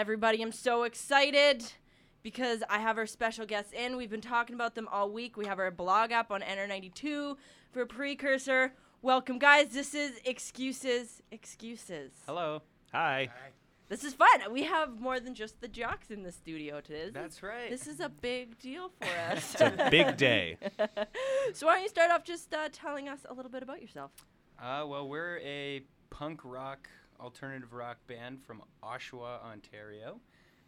everybody. I'm so excited because I have our special guests in. We've been talking about them all week. We have our blog app on NR92 for Precursor. Welcome, guys. This is Excuses, Excuses. Hello. Hi. This is fun. We have more than just the jocks in the studio today. This That's is, right. This is a big deal for us. It's a big day. so why don't you start off just uh, telling us a little bit about yourself? Uh, well, we're a punk rock, alternative rock band from Oshawa, Ontario.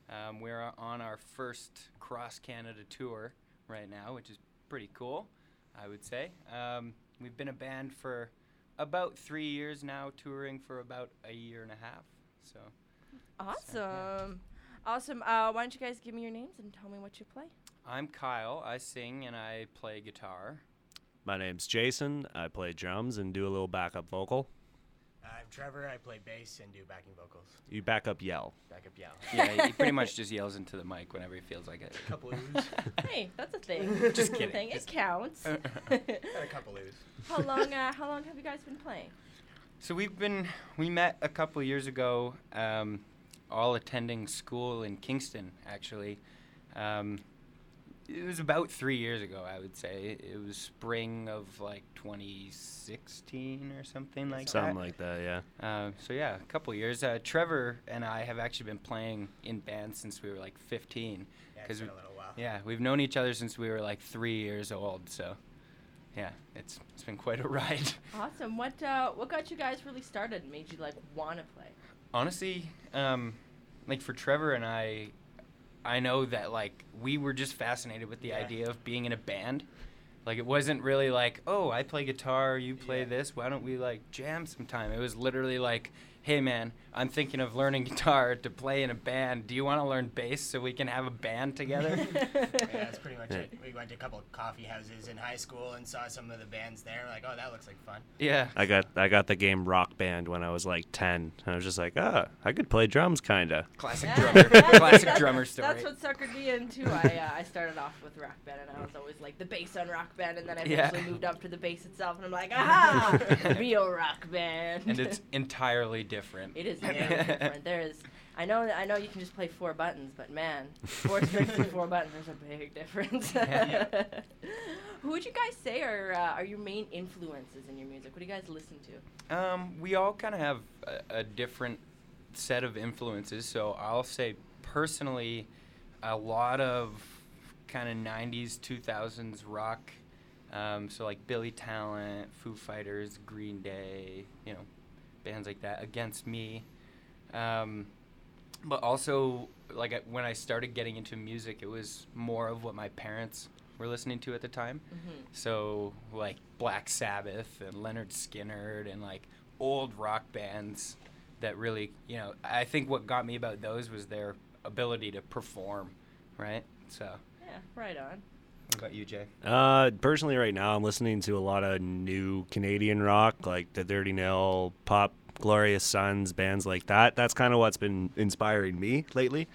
Um, we're on our first cross Canada tour right now, which is pretty cool, I would say. Um, we've been a band for about three years now, touring for about a year and a half. So, Awesome. Awesome. Uh, why don't you guys give me your names and tell me what you play? I'm Kyle. I sing and I play guitar. My name's Jason. I play drums and do a little backup vocal. I'm Trevor. I play bass and do backing vocals. You backup yell. Backup yell. Yeah, he pretty much just yells into the mic whenever he feels like it. A couple oohs. hey, that's a thing. Just kidding. thing. It counts. Got a couple oohs. how long? Uh, how long have you guys been playing? So we've been we met a couple years ago, um, all attending school in Kingston. Actually, um, it was about three years ago. I would say it was spring of like 2016 or something like Something that. Something like that, yeah. Uh, so yeah, a couple years. Uh, Trevor and I have actually been playing in bands since we were like 15. Yeah, 'Cause it's been we- a little while. Yeah, we've known each other since we were like three years old. So yeah, it's it's been quite a ride. Awesome. What uh, what got you guys really started and made you like want to play? honestly, um, like for Trevor and I, I know that like we were just fascinated with the Yeah. idea of being in a band. Like it wasn't really like, oh, I play guitar, you play Yeah. this. Why don't we like jam sometime? It was literally like, hey man, I'm thinking of learning guitar to play in a band. Do you want to learn bass so we can have a band together? Yeah, that's pretty much it. We went to a couple of coffee houses in high school and saw some of the bands there. Like, oh, that looks like fun. yeah. I got I got the game Rock Band when I was like 10. I was just like, ah, I could play drums kinda. Classic Yeah. drummer. That's- Classic that's- drummer story. That's what suckered me into. I uh, I started off with rock band and I was always like the bass on rock band and then I Yeah. eventually moved up to the bass itself and I'm like aha real rock band. and it's entirely different. it is different. There is I know I know you can just play four buttons, but man, four strings and four buttons there's a big difference. Yeah. Who would you guys say are uh, are your main influences in your music? What do you guys listen to? Um, we all kind of have a, a different set of influences. So I'll say personally, a lot of kind of 90s, 2000s rock. Um, so like Billy Talent, Foo Fighters, Green Day, you know, bands like that. Against Me. Um, but also, like when I started getting into music, it was more of what my parents were listening to at the time. Mm-hmm. So like Black Sabbath and Lynyrd Skynyrd and like old rock bands that really, you know, I think what got me about those was their ability to perform, right? So, Yeah, right on. What about you, Jay? Uh, personally, right now, I'm listening to a lot of new Canadian rock, like the Dirty Nil, Pop, Glorious Sons, bands like that. That's kind of what's been inspiring me lately.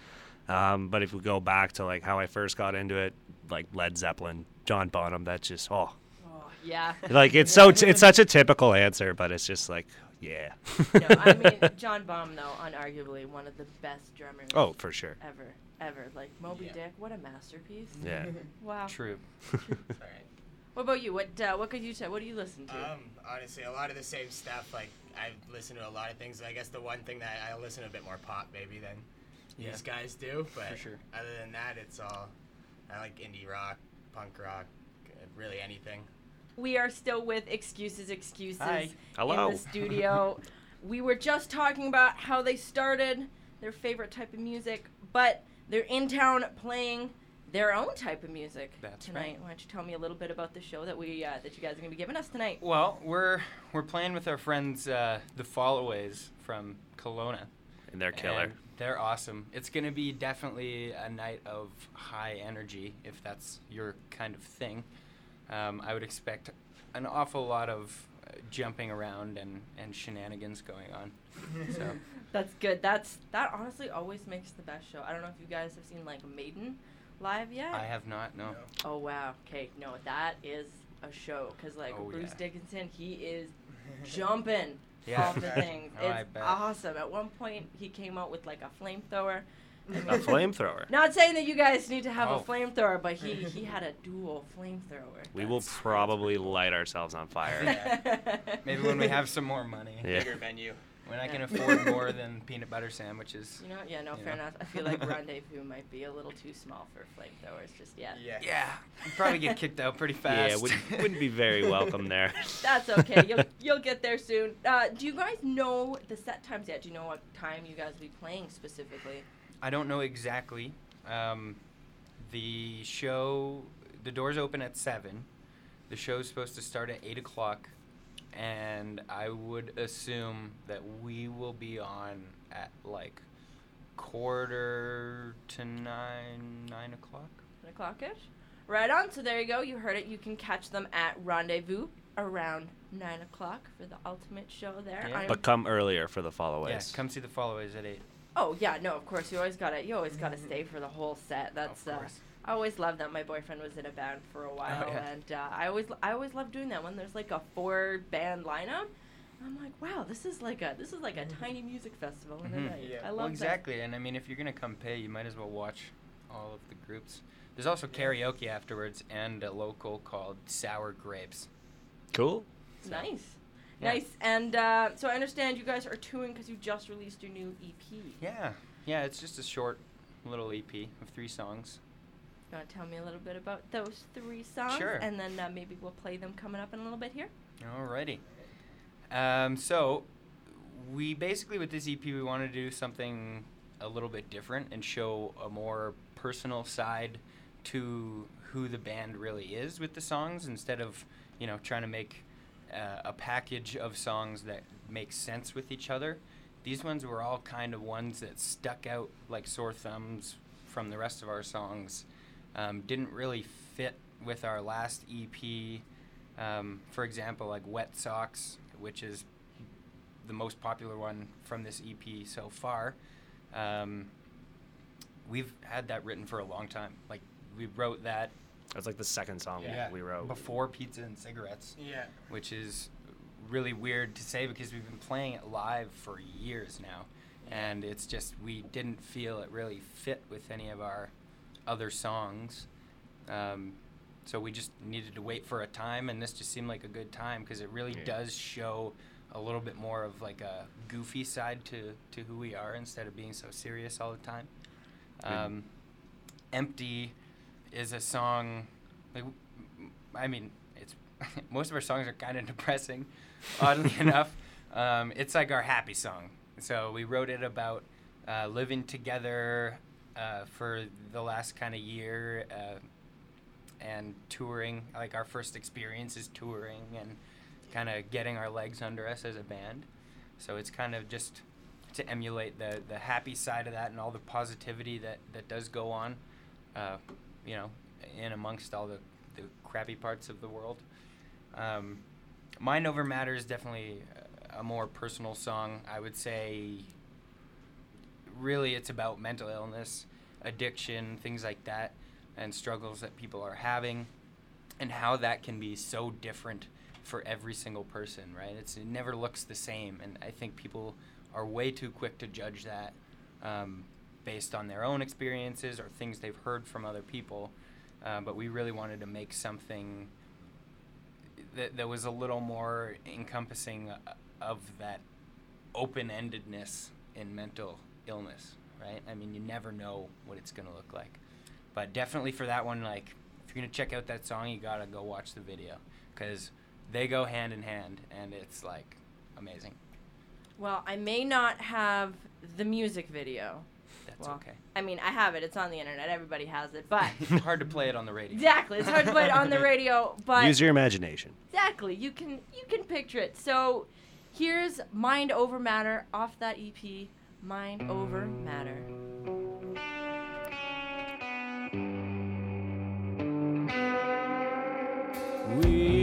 Um, but if we go back to like how I first got into it, like Led Zeppelin, John Bonham, that's just oh, Oh, yeah. like it's so t- it's such a typical answer, but it's just like yeah. no, I mean John Bonham though, unarguably one of the best drummers oh, for sure. ever, ever. Like Moby Yeah. Dick, what a masterpiece. Yeah. Wow. True. It's all right. What about you? What uh, what could you say? What do you listen to? Um, honestly, a lot of the same stuff. Like I listen to a lot of things. I guess the one thing that I listen to a bit more pop maybe than Yeah. these guys do. But sure. other than that, it's all I like indie rock, punk rock, uh, really anything. We are still with excuses, excuses Hi. Hello. in the studio. we were just talking about how they started their favorite type of music, but they're in town playing their own type of music That's tonight. right. Why don't you tell me a little bit about the show that we uh, that you guys are gonna be giving us tonight? Well, we're we're playing with our friends, uh, the Followays from Kelowna. And they're killer. And they're awesome. It's going to be definitely a night of high energy, if that's your kind of thing. Um, I would expect an awful lot of uh, jumping around and, and shenanigans going on. So, That's good. That's that honestly always makes the best show. I don't know if you guys have seen like Maiden live yet. I have not, no. Oh wow. Okay, no, that is a show because like Oh, Bruce yeah. Dickinson, he is jumping Yeah. off the things. Oh, I it's bet. awesome. At one point, he came out with like a flamethrower, A flamethrower. Not saying that you guys need to have Oh. a flamethrower, but he he had a dual flamethrower. We will That's- probably light ourselves on fire. Maybe when we have some more money. Yeah. Bigger venue. When I can afford more than peanut butter sandwiches. You know, yeah, no, fair know. enough. I feel like Rendezvous might be a little too small for flamethrowers just yet. Yeah. Yeah, you'd probably get kicked out pretty fast. Yeah, would, wouldn't be very welcome there. That's okay. You'll you'll get there soon. Uh, do you guys know the set times yet? Do you know what time you guys will be playing specifically? I don't know exactly. Um, the show, the doors open at seven. The show's supposed to start at eight o'clock, and I would assume that we will be on at like quarter to nine, nine o'clock. Nine o'clock ish. Right on. So there you go. You heard it. You can catch them at Rendezvous around nine o'clock for the ultimate show there. Yeah. But come earlier for the Yeah, followaways. come see the followers at eight. Oh yeah, no, of course you always gotta you always gotta stay for the whole set. That's of uh. I always love that. My boyfriend was in a band for a while, Oh, yeah. and uh, I always I always love doing that when there's like a four band lineup. I'm like, wow, this is like a this is like a tiny music festival in a Mhm. night. Yeah. I love well, that. exactly. And I mean, if you're gonna come pay, you might as well watch all of the groups. There's also karaoke afterwards and a local called Sour Grapes. Cool. So, Nice. Yeah. Nice. And uh, so I understand you guys are touring because you just released your new EP. Yeah, yeah. It's just a short little EP of three songs. You want to tell me a little bit about those three songs? Sure. And then uh, maybe we'll play them coming up in a little bit here. Alrighty. Um, so we basically with this EP we wanted to do something a little bit different and show a more personal side to who the band really is with the songs instead of you know trying to make uh, a package of songs that make sense with each other. These ones were all kind of ones that stuck out like sore thumbs from the rest of our songs. Um, didn't really fit with our last EP. Um, for example, like Wet Socks, which is the most popular one from this EP so far. Um, we've had that written for a long time. Like we wrote that That's like the second song Yeah. we wrote. before Pizza and Cigarettes, Yeah. which is really weird to say because we've been playing it live for years now, and it's just we didn't feel it really fit with any of our other songs. Um, so we just needed to wait for a time, and this just seemed like a good time because it really Yeah. does show a little bit more of like a goofy side to, to who we are instead of being so serious all the time. Good. Um, Empty is a song, like, I mean, it's most of our songs are kind of depressing, oddly enough. Um, it's like our happy song. So we wrote it about uh, living together uh, for the last kind of year uh, and touring. Like our first experience is touring and kind of getting our legs under us as a band. So it's kind of just to emulate the, the happy side of that and all the positivity that, that does go on, uh, you know, in amongst all the, the crappy parts of the world. Um, Mind Over Matter is definitely a more personal song. I would say, really, it's about mental illness, addiction, things like that, and struggles that people are having, and how that can be so different for every single person, right? It's, it never looks the same, and I think people are way too quick to judge that um, based on their own experiences or things they've heard from other people. Uh, but we really wanted to make something that, that was a little more encompassing uh, of that open-endedness in mental illness, right? I mean, you never know what it's going to look like. But definitely for that one, like, if you're going to check out that song, you got to go watch the video because they go hand in hand and it's, like, amazing. Well, I may not have the music video. That's Well, okay. I mean, I have it. It's on the internet. Everybody has it. But Hard to play it on the radio. exactly, it's hard to play it on the radio. But Use your imagination. exactly, you can you can picture it. So here's Mind Over Matter off that EP. Mind Over Matter. We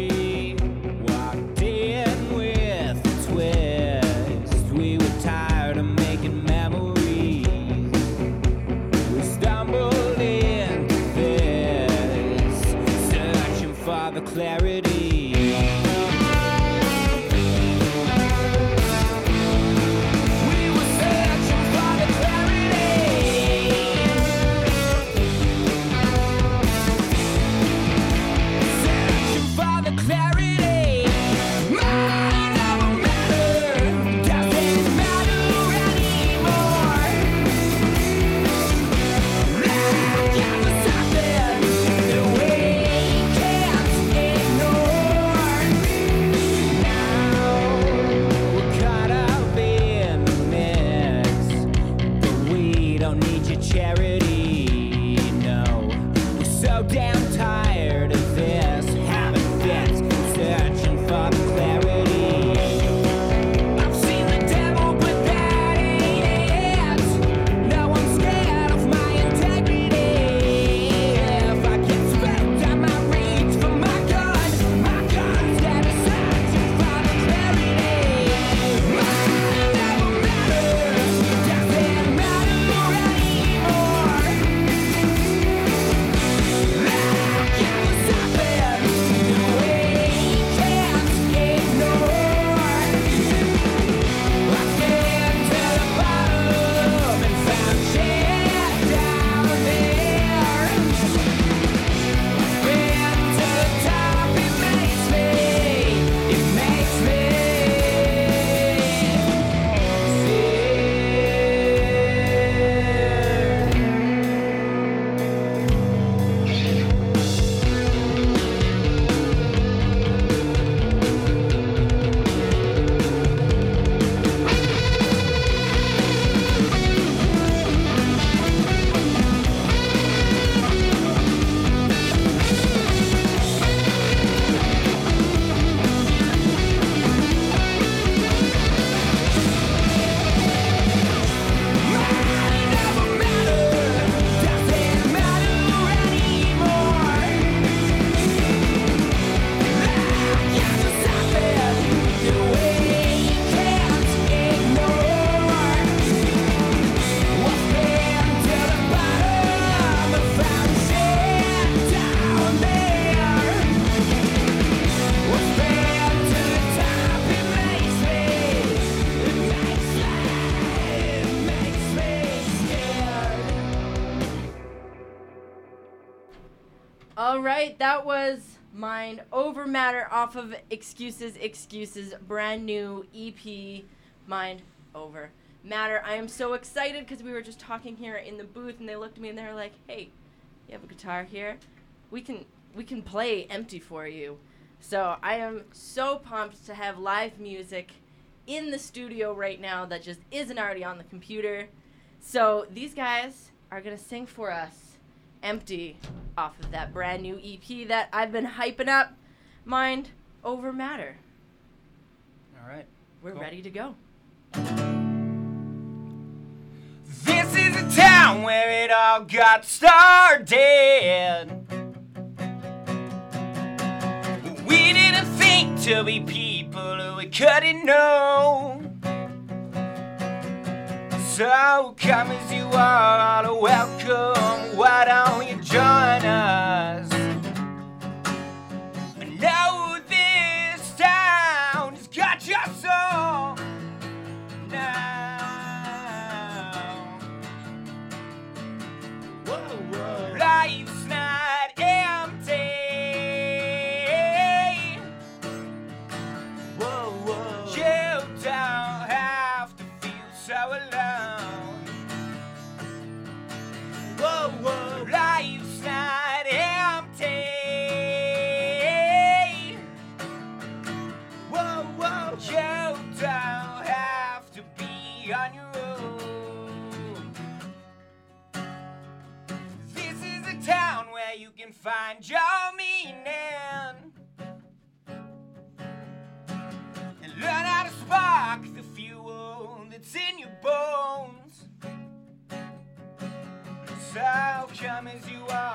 Matter off of Excuses, Excuses, brand new EP, Mind Over Matter. I am so excited because we were just talking here in the booth and they looked at me and they were like, hey, you have a guitar here? We can we can play empty for you. So I am so pumped to have live music in the studio right now that just isn't already on the computer. So these guys are gonna sing for us empty off of that brand new EP that I've been hyping up. Mind over matter. All right. We're Cool. ready to go. This is the town where it all got started. We didn't think to be people who we couldn't know. So come as you are, all welcome. Why don't you join us? So come as you are,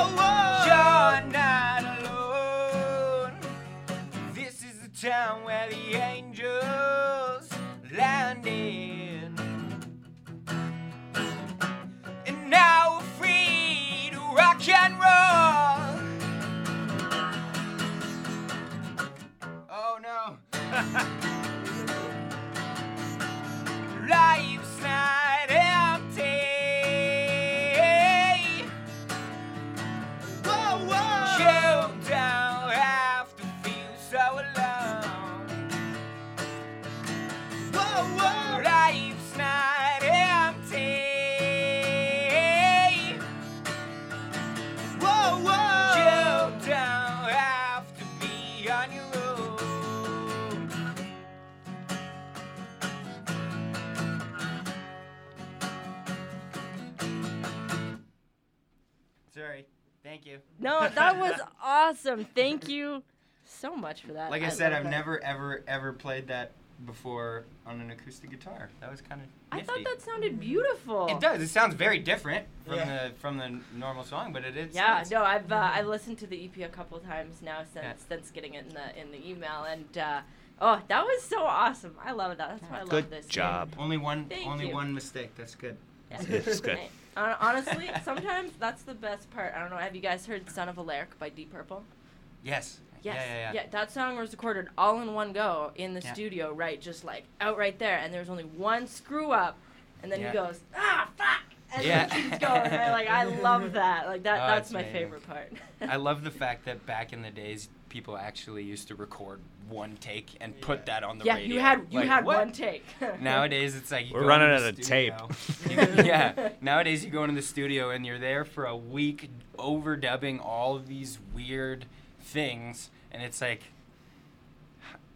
You're you. No, that was awesome. Thank you so much for that. Like I, said, I've that. never ever ever played that before on an acoustic guitar. That was kind of. I thought that sounded beautiful. It does. It sounds very different from Yeah. the from the normal song, but it is. Yeah, it's- no, I've uh, I listened to the EP a couple times now since Yeah. since getting it in the in the email, and uh, oh, that was so awesome. I love that. That's why I love this. Good this. job. Only one. Thank only you. one mistake. That's good. Yeah. It's good. Honestly, sometimes that's the best part. I don't know. Have you guys heard "Son of Alerik" by Deep Purple? Yes. Yes. Yeah, yeah, yeah. that song was recorded all in one go in the Yeah. studio, right? Just like out right there, and there's only one screw up, and then Yeah. he goes, ah, fuck, and Yeah. then keeps going. Right? Like I love that. Like that. Oh, that's my amazing. favorite part. I love the fact that back in the days, people actually used to record one take and put that on the yeah, radio. you had you Like, had what? one take. Nowadays, it's like you We're go running into out of tape. studio. yeah. Nowadays, you go into the studio and you're there for a week overdubbing all of these weird things, and it's like,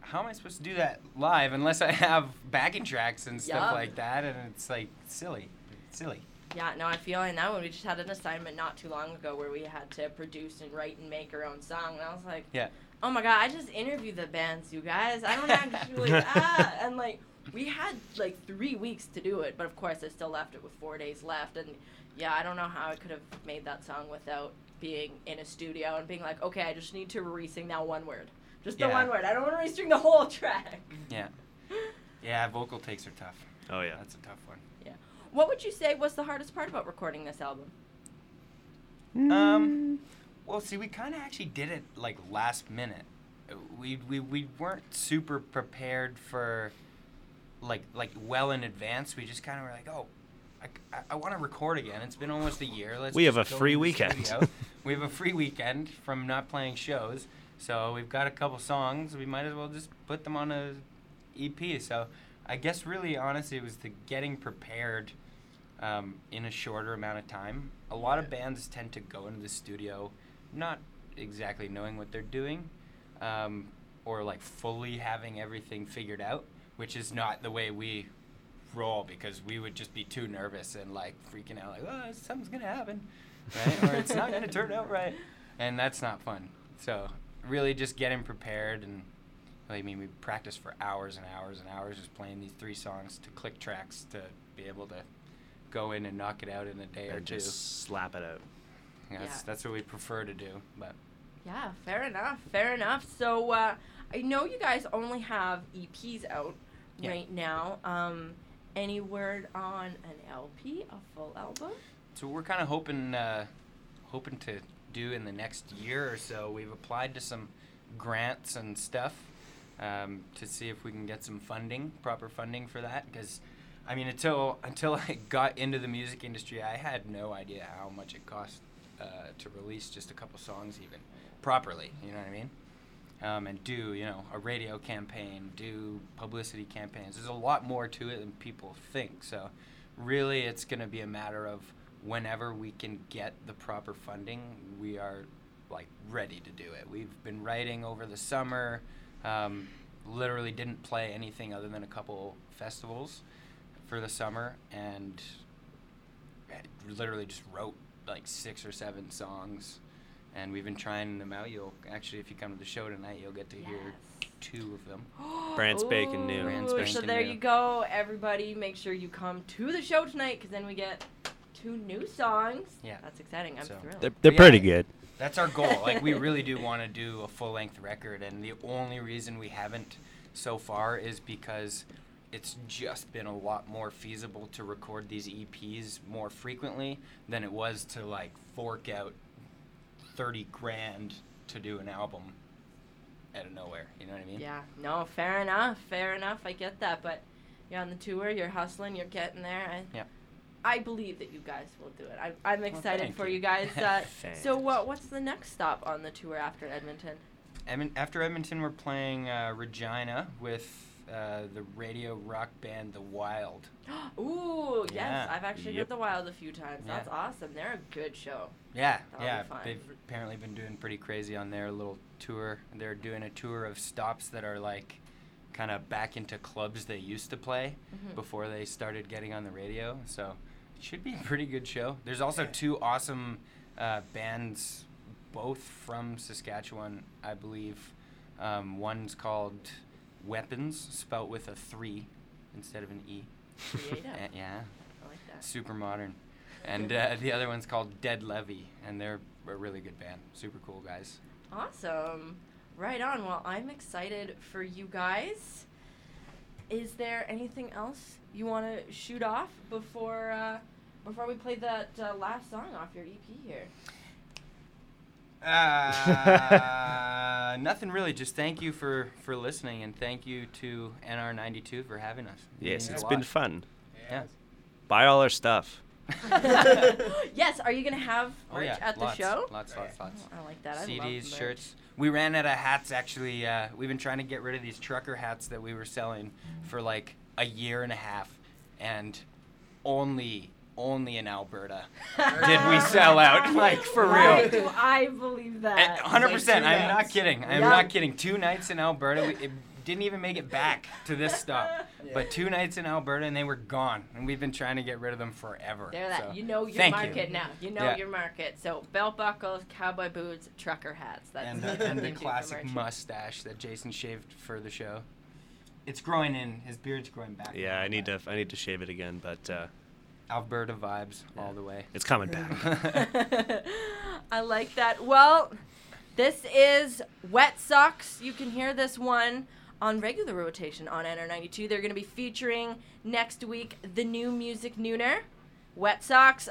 how am I supposed to do that live unless I have backing tracks and stuff Yup. like that? And it's like silly, silly. Yeah, no, I feel like that one. We just had an assignment not too long ago where we had to produce and write and make our own song, and I was like, Yeah. oh my god, I just interviewed the bands, you guys. I don't actually, ah, and like we had like three weeks to do it, but of course I still left it with four days left, and yeah, I don't know how I could have made that song without being in a studio and being like, okay, I just need to re-sing that one word, just the Yeah. one word. I don't want to re-sing the whole track. Yeah. Yeah, vocal takes are tough. Oh yeah. That's a tough one. What would you say was the hardest part about recording this album? Um, well, see, we kind of actually did it like last minute. We, we we weren't super prepared for like like well in advance. We just kind of were like, oh, I, I, want to record again. It's been almost a year. Let's We have a free weekend." we have a free weekend from not playing shows, so we've got a couple songs. We might as well just put them on a EP. So I guess really honestly, it was the getting prepared um, in a shorter amount of time. A lot of bands tend to go into the studio not exactly knowing what they're doing um, or like fully having everything figured out, which is not the way we roll because we would just be too nervous and like freaking out, like, oh, something's going to happen, right? or it's not going to turn out right. And that's not fun. So, really just getting prepared and I mean, we practiced for hours and hours and hours just playing these three songs to click tracks to be able to go in and knock it out in a day or, Or two. just slap it out. Yeah, that's, Yeah. that's what we prefer to do. But Yeah, fair enough. Fair enough. So uh, I know you guys only have EPs out Yeah. right now. Um, any word on an LP, a full album? so we're kind of hoping uh, hoping to do in the next year or so. We've applied to some grants and stuff um, to see if we can get some funding, proper funding for that. Because I mean, until until I got into the music industry, I had no idea how much it cost uh, to release just a couple songs, even properly. You know what I mean? Um, and do you know a radio campaign, do publicity campaigns. There's a lot more to it than people think. So, really, it's going to be a matter of whenever we can get the proper funding, we are like ready to do it. We've been writing over the summer. Um, literally didn't play anything other than a couple festivals for the summer, and eh, literally just wrote like six or seven songs. And we've been trying them out. You'll actually, if you come to the show tonight, you'll get to hear two of them. Brand spanking new. Brand Ooh, so there new. you go, everybody. Make sure you come to the show tonight because then we get two new songs. Yeah. That's exciting. I'm So- thrilled. They're, they're Yeah. pretty good. That's our goal. like we really do want to do a full length record, and the only reason we haven't so far is because it's just been a lot more feasible to record these EPs more frequently than it was to like fork out thirty grand to do an album. out of nowhere. You know what I mean? Yeah, no, fair enough, fair enough. I get that, but you're on the tour, you're hustling, you're getting there. I, Yep. I believe that you guys will do it. I, I'm excited thank for you. you guys. Uh, so, what what's the next stop on the tour after Edmonton? Edmon- after Edmonton, we're playing uh, Regina with uh, the radio rock band The Wild. Ooh, yes, Yeah. I've actually Yep. heard the Wild a few times. Yeah. That's awesome. They're a good show. Yeah, That'll yeah. They've apparently been doing pretty crazy on their little tour. They're doing a tour of stops that are like kind of back into clubs they used to play Mhm. before they started getting on the radio. So it should be a pretty good show. There's also two awesome uh, bands, both from Saskatchewan, I believe. Um, one's called Weapons, spelt with a three instead of an E. Creative. Uh, yeah I like that. super modern. And uh, the other one's called Dead Levy, and they're a really good band. Super cool guys. Awesome. Right on. Well, I'm excited for you guys. Is there anything else you want to shoot off before uh, before we play that uh, last song off your EP here? Uh, nothing really. Just thank you for, for listening, and thank you to NR92 for having us. Yes, it's been fun. Yeah. Buy all our stuff. yes. Are you gonna have Oh merch yeah, at the lots, show? Lots, lots, lots. Oh, I like that. I love CDs, merch. shirts. We ran out of hats actually. Uh, we've been trying to get rid of these trucker hats that we were selling for like a year and a half, and only only in Alberta did we sell out. Like for Why real. do I believe that? Hundred percent. I'm not kidding. I'm Yeah. not kidding. Two nights in Alberta. We, it didn't even make it back to this stop. But two nights in Alberta and they were gone. And we've been trying to get rid of them forever. There, that So, you know your thank market you. now. You know Yeah. your market. So belt buckles, cowboy boots, trucker hats. That's And, that's the, and the classic mustache that Jason shaved for the show. It's growing in. His beard's growing back. Yeah, I need to I need to shave it again, but uh, Alberta vibes all the way. it's coming back. I like that. Well, this is Wet Socks. You can hear this one on regular rotation on NR92. They're going to be featuring next week the new music nooner, Wet Socks.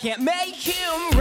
Can't make him.